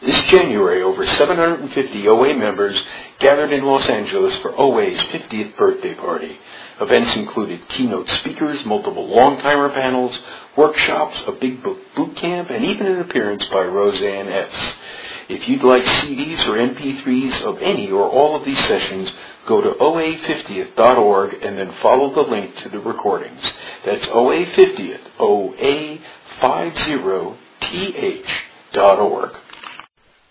This January, over 750 OA members gathered in Los Angeles for OA's 50th birthday party. Events included keynote speakers, multiple long-timer panels, workshops, a big book boot camp, and even an appearance by Roseanne S. If you'd like CDs or MP3s of any or all of these sessions, go to oa50th.org and then follow the link to the recordings. That's OA50th, OA50th.org.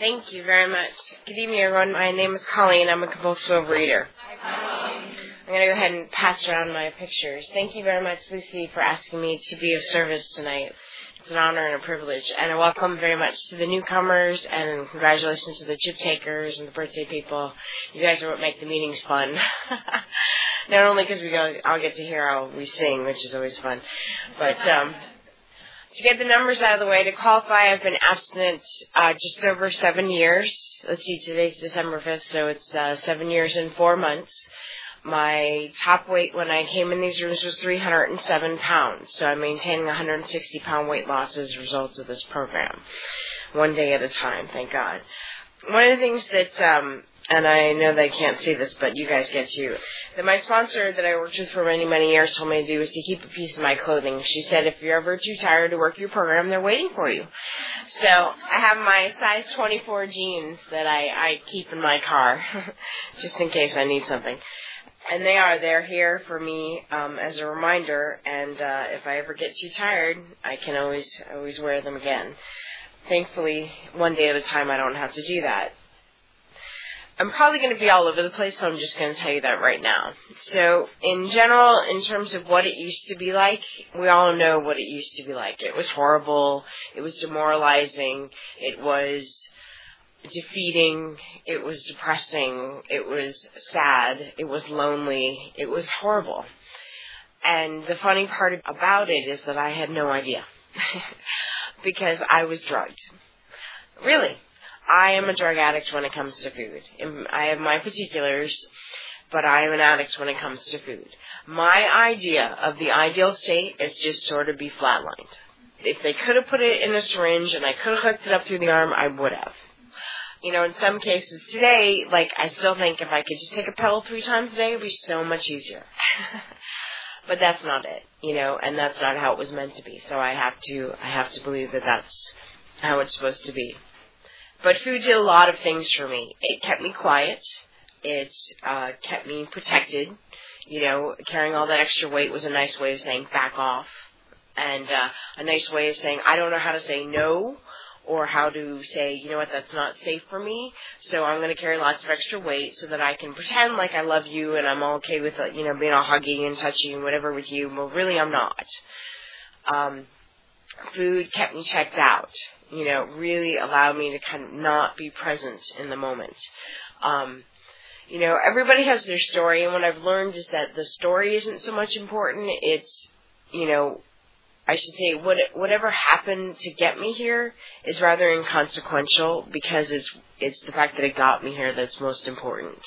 Thank you very much. Good evening, everyone. My name is Colleen. I'm a compulsive reader. I'm going to go ahead and pass around my pictures. Thank you very much, Lucy, for asking me to be of service tonight. It's an honor and a privilege. And I welcome very much to the newcomers and congratulations to the chip takers and the birthday people. You guys are what make the meetings fun. Not only because we go, I'll get to hear how we sing, which is always fun, but um, to get the numbers out of the way, to qualify, I've been abstinent uh, just over seven years. Let's see, today's December 5th, so it's uh, seven years and four months. My top weight when I came in these rooms was 307 pounds, so I'm maintaining 160 pound weight loss as a result of this program. One day at a time, thank God. One of the things that um, and I know they can't see this, but you guys get to. That my sponsor that I worked with for many, many years told me to do was to keep a piece of my clothing. She said, if you're ever too tired to work your program, they're waiting for you. So I have my size 24 jeans that I, I keep in my car, just in case I need something. And they are, they're here for me um, as a reminder, and uh, if I ever get too tired, I can always, always wear them again. Thankfully, one day at a time, I don't have to do that. I'm probably going to be all over the place, so I'm just going to tell you that right now. So, in general, in terms of what it used to be like, we all know what it used to be like. It was horrible. It was demoralizing. It was defeating. It was depressing. It was sad. It was lonely. It was horrible. And the funny part about it is that I had no idea. because I was drugged. Really. I am a drug addict when it comes to food. I have my particulars, but I am an addict when it comes to food. My idea of the ideal state is just sort of be flatlined. If they could have put it in a syringe and I could have hooked it up through the arm, I would have. You know, in some cases today, like I still think if I could just take a pill three times a day, it would be so much easier. but that's not it, you know, and that's not how it was meant to be. So I have to, I have to believe that that's how it's supposed to be. But food did a lot of things for me. It kept me quiet. It uh, kept me protected. You know, carrying all that extra weight was a nice way of saying back off, and uh, a nice way of saying I don't know how to say no or how to say, you know what, that's not safe for me. So I'm going to carry lots of extra weight so that I can pretend like I love you and I'm okay with, you know, being all huggy and touchy and whatever with you. Well, really, I'm not. Um, food kept me checked out you know, really allowed me to kind of not be present in the moment. Um, you know, everybody has their story, and what I've learned is that the story isn't so much important. It's, you know, I should say, what whatever happened to get me here is rather inconsequential because it's it's the fact that it got me here that's most important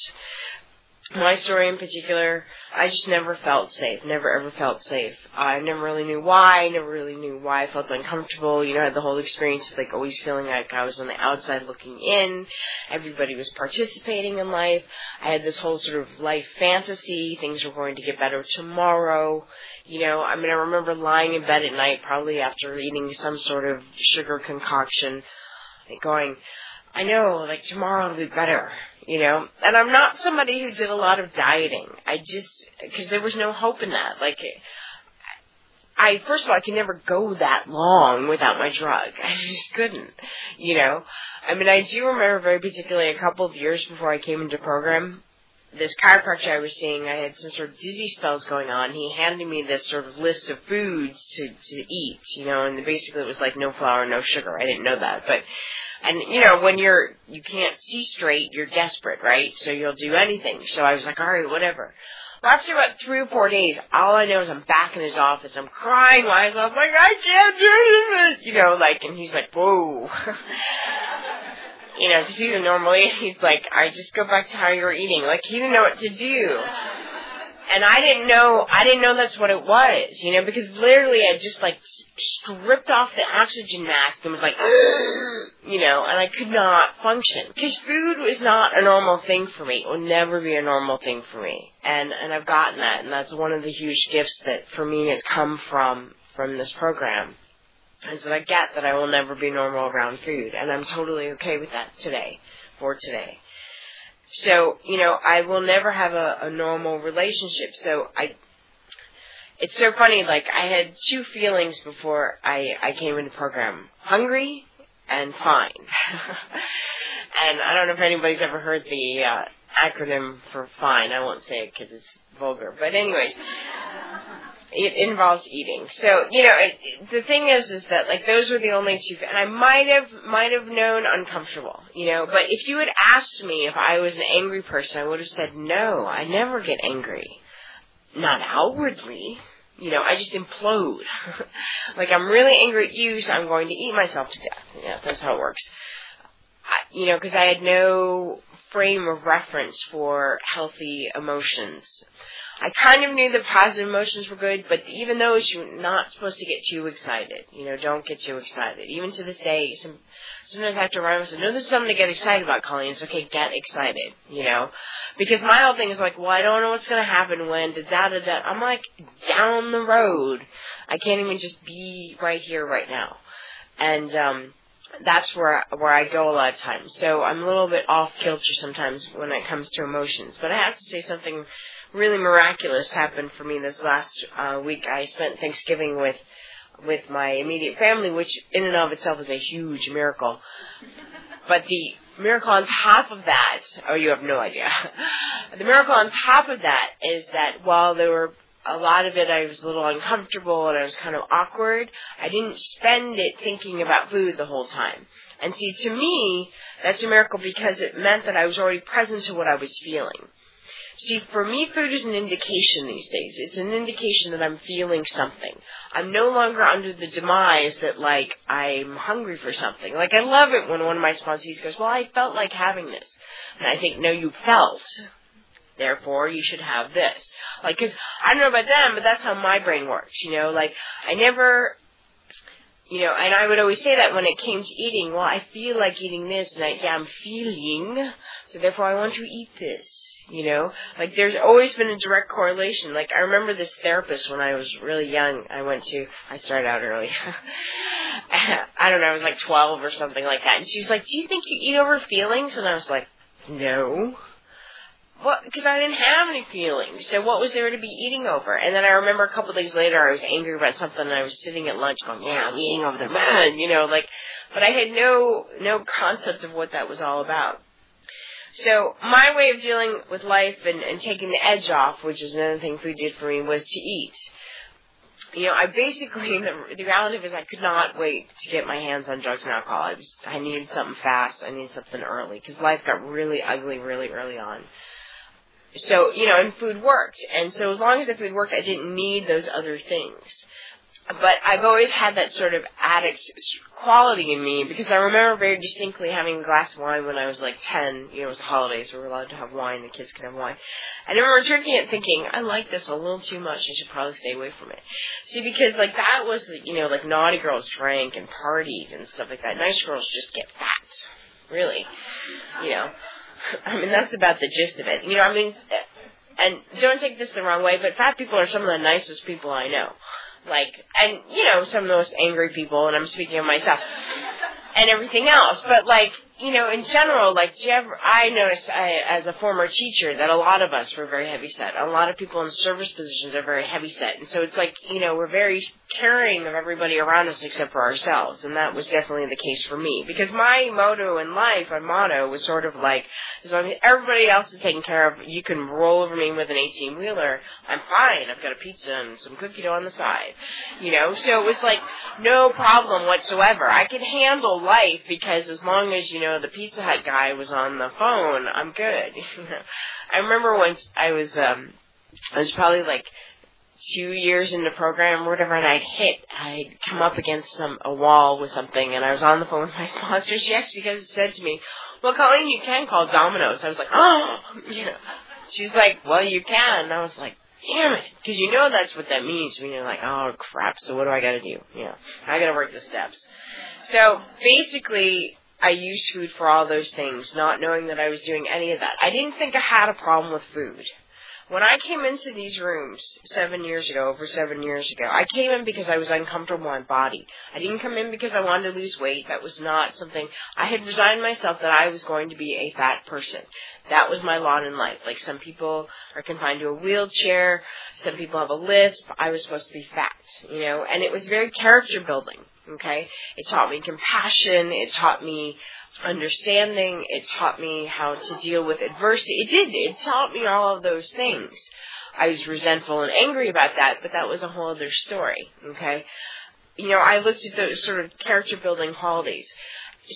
my story in particular, I just never felt safe. Never ever felt safe. I never really knew why. Never really knew why I felt uncomfortable. You know, I had the whole experience of like always feeling like I was on the outside looking in. Everybody was participating in life. I had this whole sort of life fantasy. Things were going to get better tomorrow. You know, I mean, I remember lying in bed at night, probably after eating some sort of sugar concoction, Like going, I know, like tomorrow will be better you know. And I'm not somebody who did a lot of dieting. I just because there was no hope in that. Like, I first of all, I could never go that long without my drug. I just couldn't, you know. I mean, I do remember very particularly a couple of years before I came into program. this chiropractor I was seeing, I had some sort of dizzy spells going on. He handed me this sort of list of foods to to eat, you know, and basically it was like no flour, no sugar. I didn't know that, but and you know when you're you can't see straight, you're desperate, right? So you'll do anything. So I was like, all right, whatever. Well, after about three or four days, all I know is I'm back in his office. I'm crying myself like I can't do this, you know, like, and he's like, whoa. you know, because he's a normal. He's like, I just go back to how you were eating. Like he didn't know what to do. And I didn't know, I didn't know that's what it was, you know, because literally I just like stripped off the oxygen mask and was like, you know, and I could not function. Because food was not a normal thing for me. It will never be a normal thing for me. And, and I've gotten that, and that's one of the huge gifts that for me has come from, from this program is that I get that I will never be normal around food, and I'm totally okay with that today, for today. So, you know, I will never have a, a normal relationship. So I, it's so funny, like I had two feelings before I, I came into the program. Hungry and fine. and I don't know if anybody's ever heard the uh, acronym for fine. I won't say it because it's vulgar. But anyways, it involves eating. So you know, it, the thing is, is that like those were the only two, and I might have might have known uncomfortable, you know. But if you had asked me if I was an angry person, I would have said no. I never get angry, not outwardly. You know, I just implode. like I'm really angry at you, so I'm going to eat myself to death. Yeah, that's how it works. I, you know, because I had no frame of reference for healthy emotions. I kind of knew the positive emotions were good, but even those you're not supposed to get too excited. You know, don't get too excited. Even to this day, some, sometimes I have to remind myself, no, this is something to get excited about, Colleen. It's okay, get excited, you know? Because my whole thing is like, well, I don't know what's going to happen when, da da da da. I'm like, down the road. I can't even just be right here, right now. And, um, that's where where I go a lot of times. So I'm a little bit off kilter sometimes when it comes to emotions. But I have to say something really miraculous happened for me this last uh, week. I spent Thanksgiving with with my immediate family, which in and of itself is a huge miracle. But the miracle on top of that, oh, you have no idea. the miracle on top of that is that while there were a lot of it I was a little uncomfortable and I was kind of awkward. I didn't spend it thinking about food the whole time. And see, to me, that's a miracle because it meant that I was already present to what I was feeling. See, for me, food is an indication these days. It's an indication that I'm feeling something. I'm no longer under the demise that, like, I'm hungry for something. Like, I love it when one of my sponsees goes, well, I felt like having this. And I think, no, you felt. Therefore, you should have this. Like, cause I don't know about them, but that's how my brain works, you know? Like, I never, you know, and I would always say that when it came to eating, well, I feel like eating this, and I, yeah, I'm feeling, so therefore I want to eat this. You know, like there's always been a direct correlation. Like I remember this therapist when I was really young. I went to, I started out early. I don't know, I was like 12 or something like that. And she was like, "Do you think you eat over feelings?" And I was like, "No." Well, because I didn't have any feelings. So what was there to be eating over? And then I remember a couple of days later, I was angry about something, and I was sitting at lunch going, "Yeah, I'm eating over the man," you know, like. But I had no no concept of what that was all about. So my way of dealing with life and, and taking the edge off, which is another thing food did for me, was to eat. You know, I basically the, the reality is I could not wait to get my hands on drugs and alcohol. I was I needed something fast. I needed something early because life got really ugly really early on. So you know, and food worked, and so as long as the food worked, I didn't need those other things but I've always had that sort of addict quality in me because I remember very distinctly having a glass of wine when I was like 10. You know, it was the holidays, so we were allowed to have wine, the kids could have wine. And I remember drinking it thinking, I like this a little too much, I should probably stay away from it. See, because like that was, you know, like naughty girls drank and partied and stuff like that. Nice girls just get fat. Really. You know. I mean, that's about the gist of it. You know, I mean, and don't take this the wrong way, but fat people are some of the nicest people I know like, and you know, some of the most angry people, and I'm speaking of myself, and everything else. But like, you know, in general, like, do you ever, I noticed I, as a former teacher that a lot of us were very heavy set. A lot of people in service positions are very heavy set. And so it's like, you know, we're very caring of everybody around us except for ourselves. And that was definitely the case for me. Because my motto in life, my motto was sort of like, as long as everybody else is taken care of, you can roll over me with an 18 wheeler. I'm fine. I've got a pizza and some cookie dough on the side. You know, so it was like no problem whatsoever. I could handle life because as long as, you know, the Pizza Hut guy was on the phone, I'm good. I remember once I was, um, I was probably like two years in the program or whatever, and I'd hit, I'd come up against some a wall with something, and I was on the phone with my sponsor. She actually because said to me, "Well, Colleen, you can call Domino's." I was like, "Oh," you know. She's like, "Well, you can." And I was like, "Damn it," because you know that's what that means when you're like, "Oh crap." So what do I got to do? You know, I got to work the steps. So basically, I used food for all those things, not knowing that I was doing any of that. I didn't think I had a problem with food. When I came into these rooms seven years ago, over seven years ago, I came in because I was uncomfortable in my body. I didn't come in because I wanted to lose weight. That was not something, I had resigned myself that I was going to be a fat person. That was my lot in life. Like some people are confined to a wheelchair, some people have a lisp. I was supposed to be fat, you know, and it was very character building. Okay. It taught me compassion. It taught me understanding. It taught me how to deal with adversity. It did. It taught me all of those things. I was resentful and angry about that, but that was a whole other story. Okay. You know, I looked at those sort of character building qualities.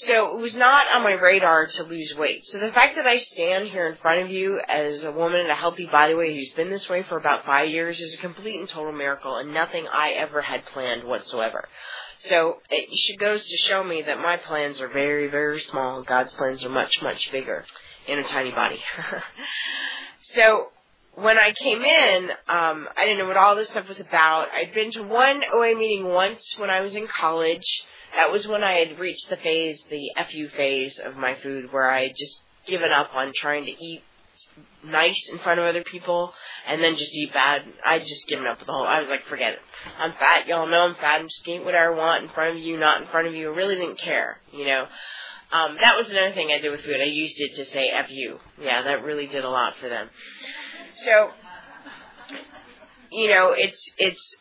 So it was not on my radar to lose weight. So the fact that I stand here in front of you as a woman in a healthy body weight who's been this way for about five years is a complete and total miracle and nothing I ever had planned whatsoever. So it goes to show me that my plans are very, very small. God's plans are much, much bigger in a tiny body. so when I came in, um, I didn't know what all this stuff was about. I'd been to one OA meeting once when I was in college. That was when I had reached the phase, the FU phase of my food, where I had just given up on trying to eat nice in front of other people and then just eat bad. I just given up with the whole. I was like, forget it. I'm fat. Y'all know I'm fat. I'm just eating whatever I want in front of you, not in front of you. I really didn't care, you know. Um, that was another thing I did with food. I used it to say F you. Yeah, that really did a lot for them. So, you know, it's, it's,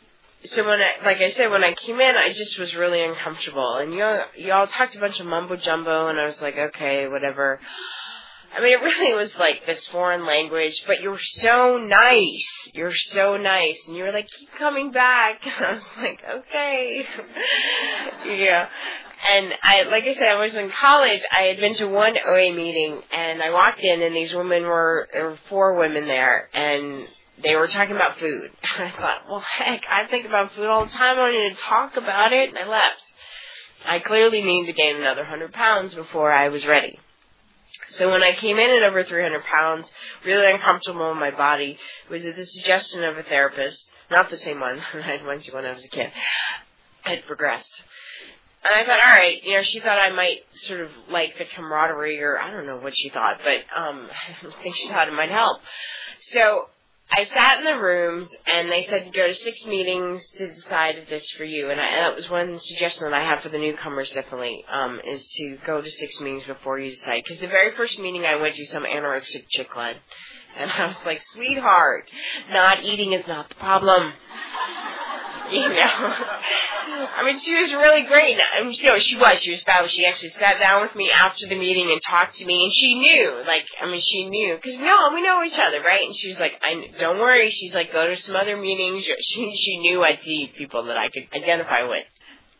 so when I, like I said, when I came in, I just was really uncomfortable. And you all, you all talked a bunch of mumbo jumbo, and I was like, okay, whatever. I mean, it really was like this foreign language, but you're so nice. You're so nice. And you were like, keep coming back. And I was like, okay. yeah. And I, like I said, I was in college. I had been to one OA meeting, and I walked in, and these women were, there were four women there, and they were talking about food. And I thought, well, heck, I think about food all the time. I need to talk about it, and I left. I clearly needed to gain another hundred pounds before I was ready. So when I came in at over 300 pounds, really uncomfortable in my body, it was at the suggestion of a therapist, not the same one that I went to when I was a kid, had progressed. And I thought, all right, you know, she thought I might sort of like the camaraderie, or I don't know what she thought, but um, I think she thought it might help. So I sat in the rooms, and they said to go to six meetings to decide if this for you. And, I, and that was one suggestion that I have for the newcomers, definitely, um, is to go to six meetings before you decide. Because the very first meeting I went to, some anorexic chick led, and I was like, sweetheart, not eating is not the problem. You know. I mean, she was really great. I mean, you know, she was. She was fabulous. She actually sat down with me after the meeting and talked to me, and she knew. Like, I mean, she knew because we all we know each other, right? And she was like, "I don't worry." She's like, "Go to some other meetings." She she knew I'd see people that I could identify with.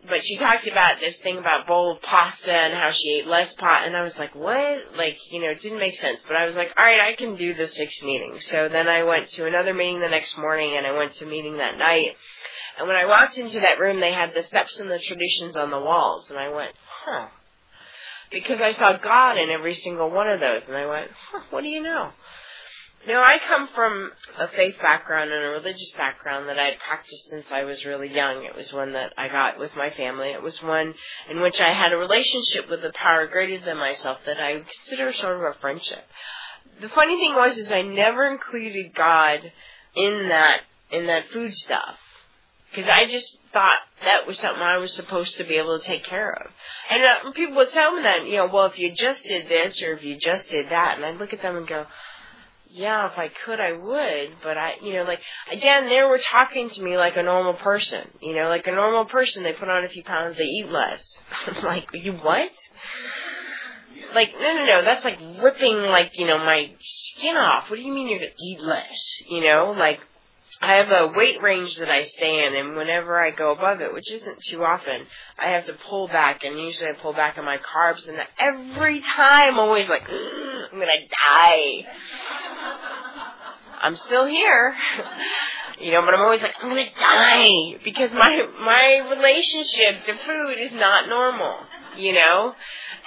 But she talked about this thing about bowl of pasta and how she ate less pot, and I was like, "What?" Like, you know, it didn't make sense. But I was like, "All right, I can do the six meetings." So then I went to another meeting the next morning, and I went to a meeting that night and when I walked into that room, they had the steps and the traditions on the walls, and I went, huh. Because I saw God in every single one of those, and I went, huh, what do you know? Know, I come from a faith background and a religious background that I had practiced since I was really young. It was one that I got with my family. It was one in which I had a relationship with a power greater than myself that I would consider sort of a friendship. The funny thing was is I never included God in that in that food stuff because I just thought that was something I was supposed to be able to take care of. And uh, people would tell me that, you know, well, if you just did this or if you just did that, and I'd look at them and go, yeah, if I could, I would, but I, you know, like, again, they were talking to me like a normal person, you know, like a normal person, they put on a few pounds, they eat less. I'm like, you what? Like, no, no, no, that's like ripping, like, you know, my skin off. What do you mean you're gonna eat less? You know, like, I have a weight range that I stay in, and whenever I go above it, which isn't too often, I have to pull back, and usually I pull back on my carbs, and every time I'm always like, I'm gonna die. I'm still here. you know, but I'm always like, I'm gonna die because my my relationship to food is not normal. You know,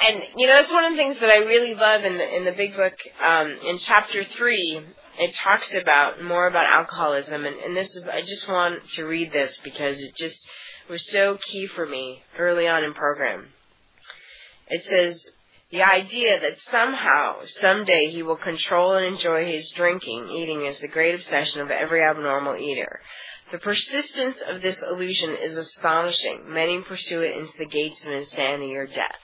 and you know that's one of the things that I really love in the in the big book. Um, in chapter three, it talks about more about alcoholism, and, and this is I just want to read this because it just was so key for me early on in program. It says, the idea that somehow, someday he will control and enjoy his drinking, eating is the great obsession of every abnormal eater. The persistence of this illusion is astonishing. Many pursue it into the gates of insanity or death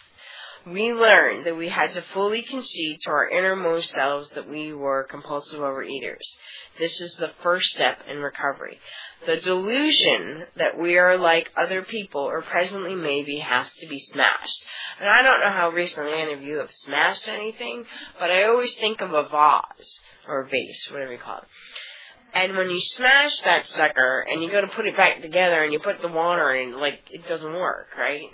we learned that we had to fully concede to our innermost selves that we were compulsive overeaters. This is the first step in recovery. The delusion that we are like other people or presently maybe has to be smashed. And I don't know how recently any of you have smashed anything, but I always think of a vase or a vase, whatever you call it. And when you smash that sucker and you go to put it back together and you put the water in, like, it doesn't work, right?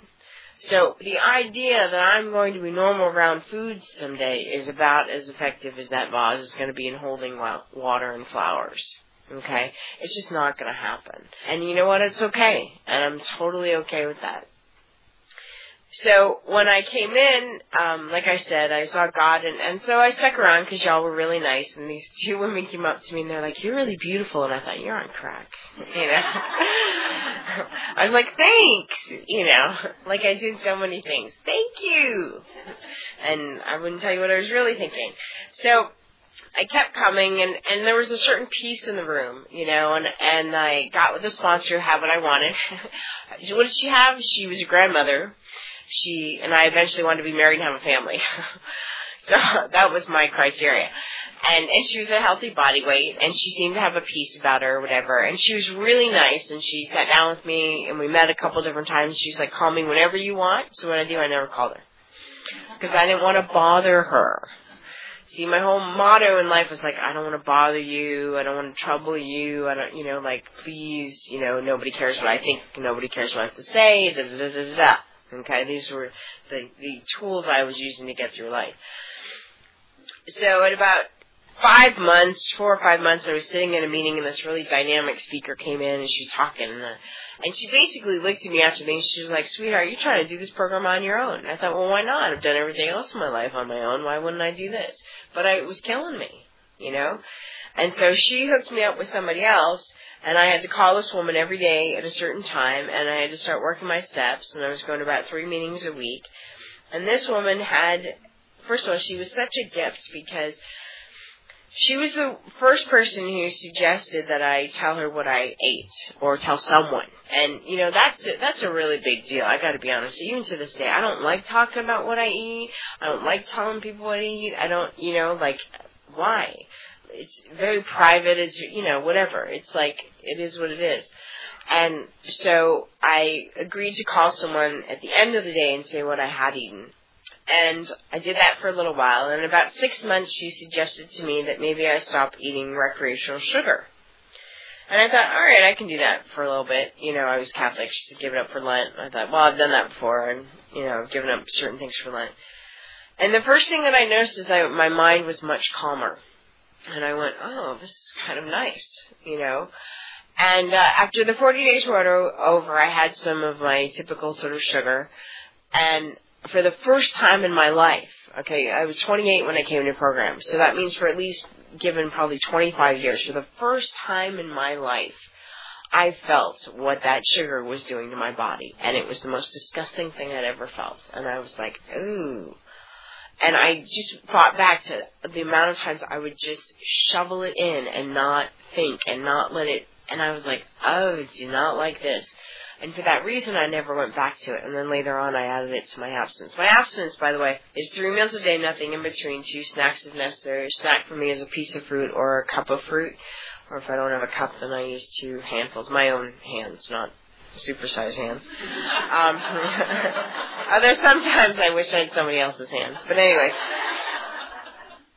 So the idea that I'm going to be normal around food someday is about as effective as that vase is going to be in holding water and flowers. Okay? It's just not going to happen. And you know what? It's okay. And I'm totally okay with that. So when I came in, um, like I said, I saw God, and, and so I stuck around because y'all were really nice. And these two women came up to me and they're like, "You're really beautiful," and I thought, "You're on crack," you know. I was like, "Thanks," you know, like I did so many things. Thank you, and I wouldn't tell you what I was really thinking. So I kept coming, and and there was a certain peace in the room, you know, and and I got with the sponsor, had what I wanted. what did she have? She was a grandmother she and I eventually wanted to be married and have a family. So that was my criteria. And and she was a healthy body weight and she seemed to have a peace about her or whatever. And she was really nice and she sat down with me and we met a couple different times. She's like, Call me whenever you want. So what I do, I never called her. Because I didn't want to bother her. See, my whole motto in life was like, I don't want to bother you. I don't want to trouble you. I don't, you know, like, please, you know, nobody cares what I think. Nobody cares what I have to say. Da da da da da. Okay, these were the, the tools I was using to get through life. So at about five months, four or five months, I was sitting in a meeting and this really dynamic speaker came in and she was talking and, uh, and she basically looked at me after the she was like, sweetheart, you're trying to do this program on your own. I thought, well, why not? I've done everything else in my life on my own. Why wouldn't I do this? But I, it was killing me, you know? And so she hooked me up with somebody else and I had to call this woman every day at a certain time, and I had to start working my steps, and I was going to about three meetings a week. And this woman had, first of all, she was such a gift because she was the first person who suggested that I tell her what I ate or tell someone. And you know that's a, that's a really big deal. I got to be honest. Even to this day, I don't like talking about what I eat. I don't like telling people what I eat. I don't, you know, like why? it's very private. It's you know whatever. It's like it is what it is. And so I agreed to call someone at the end of the day and say what I had eaten. And I did that for a little while. And in about six months, she suggested to me that maybe I stop eating recreational sugar. And I thought, all right, I can do that for a little bit. You know, I was Catholic. She said, give it up for Lent. I thought, well, I've done that before. And, you know, I've given up certain things for Lent. And the first thing that I noticed is that my mind was much calmer. And I went, oh, this is kind of nice, you know. And uh, after the 40 days were over, I had some of my typical sort of sugar. And for the first time in my life, okay, I was 28 when I came to program. So that means for at least given probably 25 years, for the first time in my life, I felt what that sugar was doing to my body. And it was the most disgusting thing I'd ever felt. And I was like, ooh, and I just thought back to the amount of times I would just shovel it in and not think and not let it And I was like, oh, do not like this. And for that reason, I never went back to it. And then later on, I added it to my abstinence. My abstinence, by the way, is three meals a day, nothing in between, two snacks if necessary. A snack for me is a piece of fruit or a cup of fruit. Or if I don't have a cup, then I use two handfuls, my own hands, not supersized hands. Um, although sometimes I wish I had somebody else's hands. But anyway.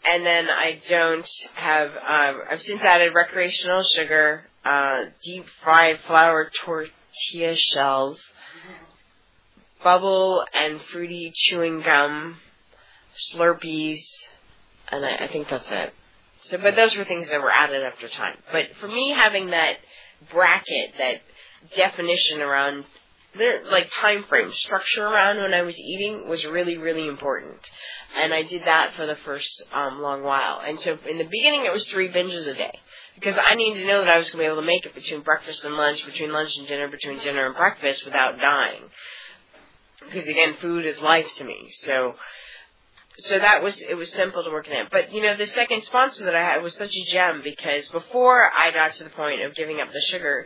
And then I don't have, um, I've since added recreational sugar, uh, deep fried flour tortilla shells, bubble and fruity chewing gum, Slurpees, and I, I think that's it. So, but those were things that were added after time. But for me, having that bracket, that definition around the like time frame structure around when I was eating was really really important, and I did that for the first um, long while. And so in the beginning, it was three binges a day because I needed to know that I was going to be able to make it between breakfast and lunch, between lunch and dinner, between dinner and breakfast without dying. Because again, food is life to me. So, so that was it was simple to work in it. But you know, the second sponsor that I had was such a gem because before I got to the point of giving up the sugar,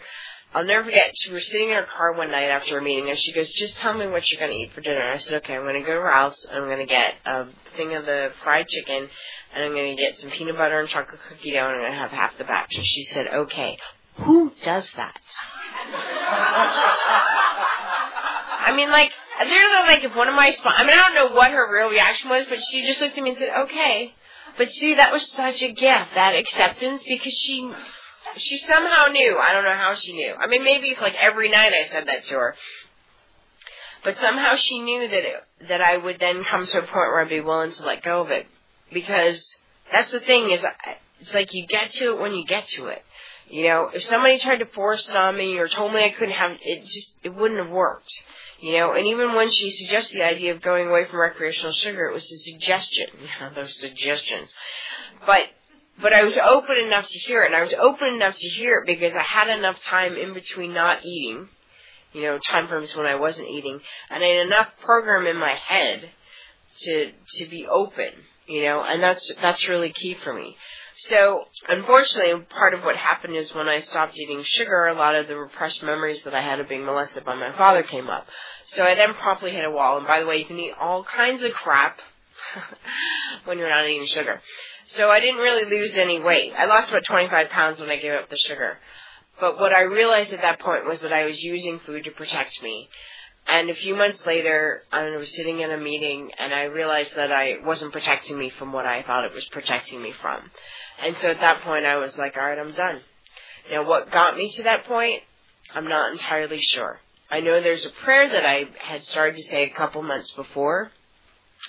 I'll never forget, she was sitting in her car one night after a meeting, and she goes, just tell me what you're going to eat for dinner. I said, okay, I'm going to go to Ralph's, and I'm going to get a thing of the fried chicken, and I'm going to get some peanut butter and chocolate cookie dough, and I'm going to have half the batch. And she said, okay, who does that? I mean, like, literally, like, if one of my, I mean, I don't know what her real reaction was, but she just looked at me and said, okay. But see, that was such a gift, that acceptance, because she she somehow knew. I don't know how she knew. I mean, maybe it's like every night I said that to her. But somehow she knew that it, that I would then come to a point where I'd be willing to let go of it, because that's the thing is, it's like you get to it when you get to it. You know, if somebody tried to force it on me or told me I couldn't have it, just it wouldn't have worked. You know, and even when she suggested the idea of going away from recreational sugar, it was a suggestion. Those suggestions. But but I was open enough to hear it, and I was open enough to hear it because I had enough time in between not eating, you know, time frames when I wasn't eating, and I had enough program in my head to to be open, you know, and that's that's really key for me. So, unfortunately, part of what happened is when I stopped eating sugar, a lot of the repressed memories that I had of being molested by my father came up. So I then promptly hit a wall. And by the way, you can eat all kinds of crap when you're not eating sugar. So I didn't really lose any weight. I lost about 25 pounds when I gave up the sugar. But what I realized at that point was that I was using food to protect me. And a few months later, I was sitting in a meeting and I realized that I wasn't protecting me from what I thought it was protecting me from. And so at that point, I was like, all right, I'm done. Now, what got me to that point, I'm not entirely sure. I know there's a prayer that I had started to say a couple months before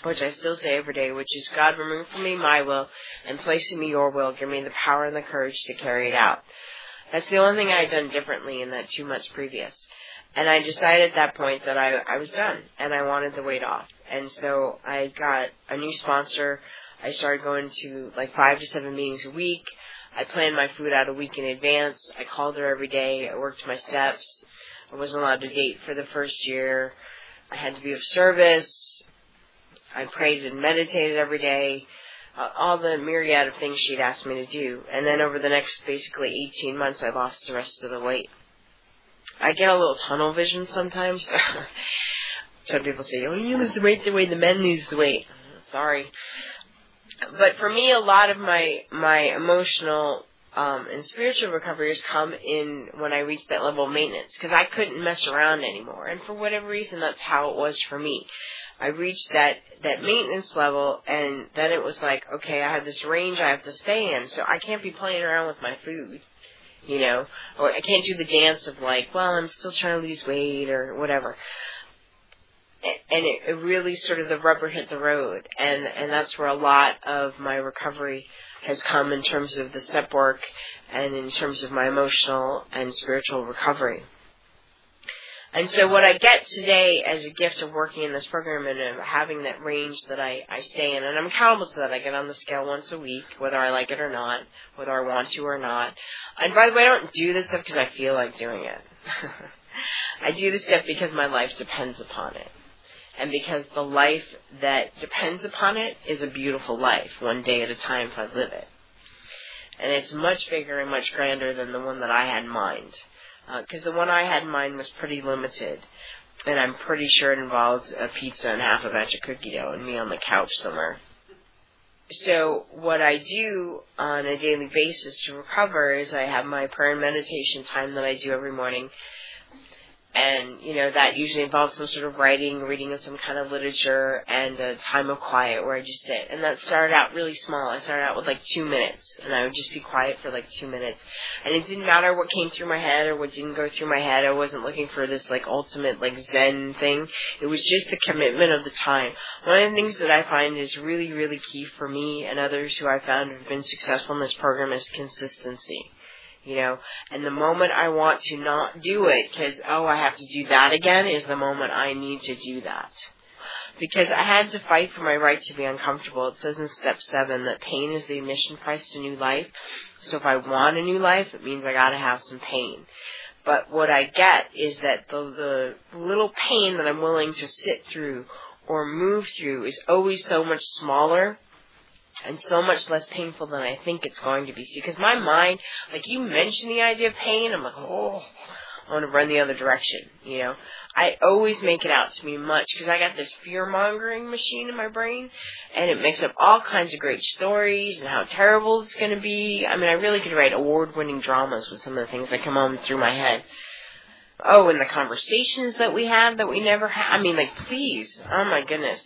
which I still say every day, which is God, remove from me my will and place in me your will. Give me the power and the courage to carry it out. That's the only thing I had done differently in that two months previous. And I decided at that point that I, I was done and I wanted the weight off. And so I got a new sponsor. I started going to like five to seven meetings a week. I planned my food out a week in advance. I called her every day. I worked my steps. I wasn't allowed to date for the first year. I had to be of service. I prayed and meditated every day, uh, all the myriad of things she'd asked me to do. And then over the next basically 18 months, I lost the rest of the weight. I get a little tunnel vision sometimes. Some people say, oh, you lose the weight the way the men lose the weight. Sorry. But for me, a lot of my, my emotional um, and spiritual recovery has come in when I reached that level of maintenance because I couldn't mess around anymore. And for whatever reason, that's how it was for me. I reached that that maintenance level, and then it was like, okay, I have this range I have to stay in, so I can't be playing around with my food, you know, or I can't do the dance of like, well, I'm still trying to lose weight or whatever. And it, it really sort of the rubber hit the road, and and that's where a lot of my recovery has come in terms of the step work and in terms of my emotional and spiritual recovery. And so what I get today as a gift of working in this program and of having that range that I, I stay in, and I'm accountable to that. I get on the scale once a week, whether I like it or not, whether I want to or not. And by the way, I don't do this stuff because I feel like doing it. I do this stuff because my life depends upon it. And because the life that depends upon it is a beautiful life, one day at a time if I live it. and it's much bigger and much grander than the one that I had in mind. Because uh, the one I had in mind was pretty limited, and I'm pretty sure it involved a pizza and half a batch of cookie dough and me on the couch somewhere. So what I do on a daily basis to recover is I have my prayer and meditation time that I do every morning and you know that usually involves some sort of writing, reading of some kind of literature, and a time of quiet where I just sit. And that started out really small. I started out with like two minutes, and I would just be quiet for like two minutes. And it didn't matter what came through my head or what didn't go through my head. I wasn't looking for this like ultimate like Zen thing. It was just the commitment of the time. One of the things that I find is really really key for me and others who I found have been successful in this program is consistency you know, and the moment I want to not do it because, oh, I have to do that again is the moment I need to do that. Because I had to fight for my right to be uncomfortable. It says in step seven that pain is the admission price to new life. So if I want a new life, it means I gotta have some pain. But what I get is that the, the little pain that I'm willing to sit through or move through is always so much smaller and so much less painful than I think it's going to be. Because my mind, like you mentioned the idea of pain, I'm like, oh, I want to run the other direction. You know, I always make it out to be much because I got this fear mongering machine in my brain, and it makes up all kinds of great stories and how terrible it's going to be. I mean, I really could write award-winning dramas with some of the things that come on through my head. Oh, and the conversations that we have that we never had. I mean, like, please, oh my goodness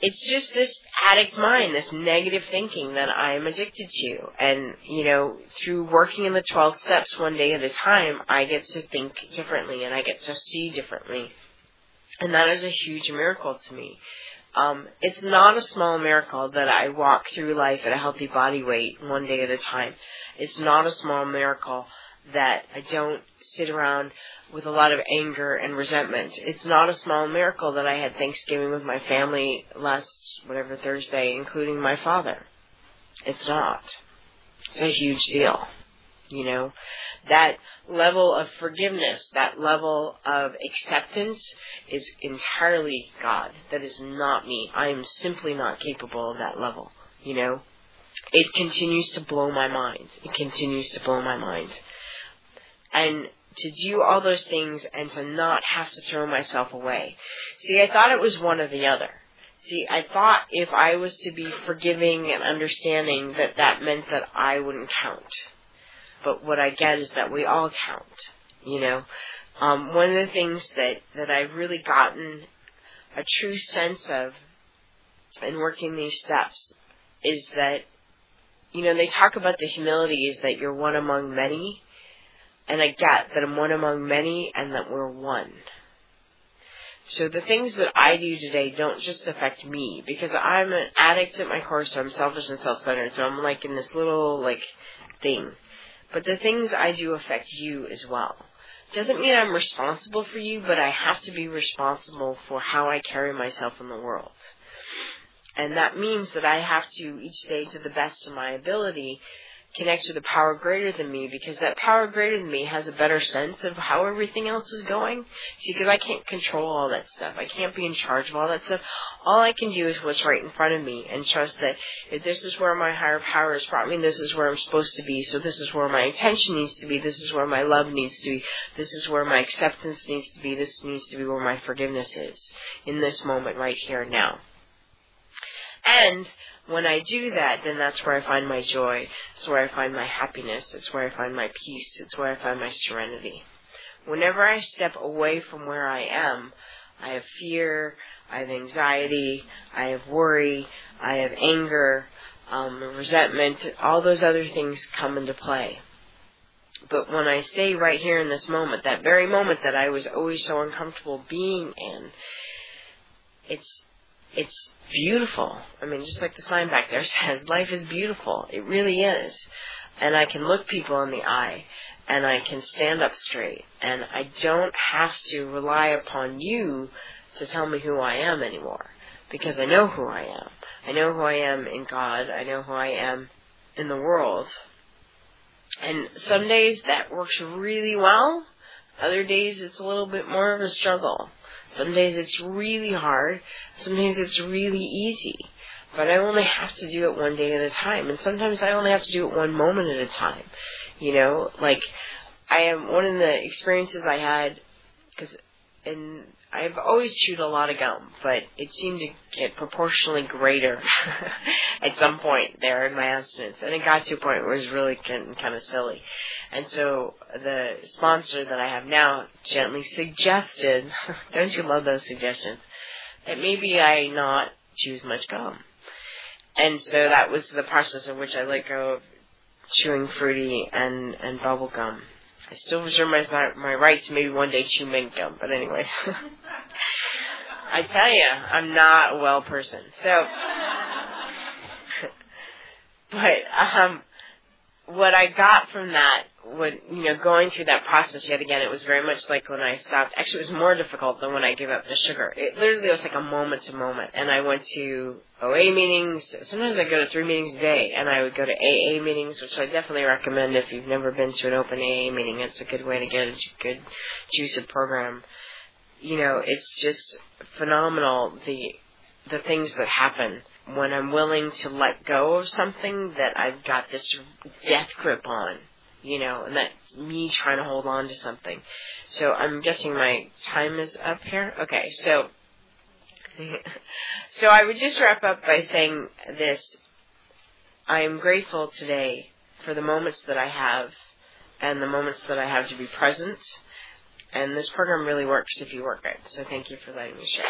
it's just this addict mind, this negative thinking that I'm addicted to. And, you know, through working in the 12 steps one day at a time, I get to think differently and I get to see differently. And that is a huge miracle to me. Um, it's not a small miracle that I walk through life at a healthy body weight one day at a time. It's not a small miracle that I don't sit around with a lot of anger and resentment. It's not a small miracle that I had Thanksgiving with my family last, whatever, Thursday, including my father. It's not. It's a huge deal. You know, that level of forgiveness, that level of acceptance is entirely God. That is not me. I am simply not capable of that level. You know, it continues to blow my mind. It continues to blow my mind. And to do all those things and to not have to throw myself away. See, I thought it was one or the other. See, I thought if I was to be forgiving and understanding that that meant that I wouldn't count. But what I get is that we all count, you know. Um, one of the things that, that I've really gotten a true sense of in working these steps is that, you know, they talk about the humility is that you're one among many, and I get that I'm one among many and that we're one. So the things that I do today don't just affect me because I'm an addict at my core, so I'm selfish and self-centered. So I'm like in this little like thing. But the things I do affect you as well. Doesn't mean I'm responsible for you, but I have to be responsible for how I carry myself in the world. And that means that I have to each day to the best of my ability connect with a power greater than me because that power greater than me has a better sense of how everything else is going. See, because I can't control all that stuff. I can't be in charge of all that stuff. All I can do is what's right in front of me and trust that if this is where my higher power has brought me, this is where I'm supposed to be. So this is where my attention needs to be. This is where my love needs to be. This is where my acceptance needs to be. This needs to be where my forgiveness is in this moment right here now. And when I do that, then that's where I find my joy. It's where I find my happiness. It's where I find my peace. It's where I find my serenity. Whenever I step away from where I am, I have fear, I have anxiety, I have worry, I have anger, um, resentment, all those other things come into play. But when I stay right here in this moment, that very moment that I was always so uncomfortable being in, it's it's beautiful. I mean, just like the sign back there says, life is beautiful. It really is. And I can look people in the eye and I can stand up straight and I don't have to rely upon you to tell me who I am anymore because I know who I am. I know who I am in God. I know who I am in the world. And some days that works really well. Other days it's a little bit more of a struggle. Some days it's really hard. Some days it's really easy. but I only have to do it one day at a time. And sometimes I only have to do it one moment at a time. You know, like I am one of the experiences I had because in I've always chewed a lot of gum, but it seemed to get proportionally greater at some point there in my abstinence. And it got to a point where it was really kind of silly. And so the sponsor that I have now gently suggested, don't you love those suggestions, that maybe I not chew as much gum. And so that was the process in which I let go of chewing fruity and, and bubble gum. I still reserve my my right to maybe one day chew mint gum, but anyways. I tell you, I'm not a well person. So, but um, what I got from that, what you know, going through that process yet again, it was very much like when I stopped. Actually, it was more difficult than when I gave up the sugar. It literally was like a moment to moment, and I went to OA meetings. Sometimes I go to three meetings a day, and I would go to AA meetings, which I definitely recommend if you've never been to an open AA meeting. It's a good way to get a good juice of program. You know, it's just phenomenal the the things that happen when I'm willing to let go of something that I've got this death grip on, you know, and that's me trying to hold on to something. So I'm guessing my time is up here. Okay, so so I would just wrap up by saying this. I am grateful today for the moments that I have and the moments that I have to be present. And this program really works if you work it. So thank you for letting me share.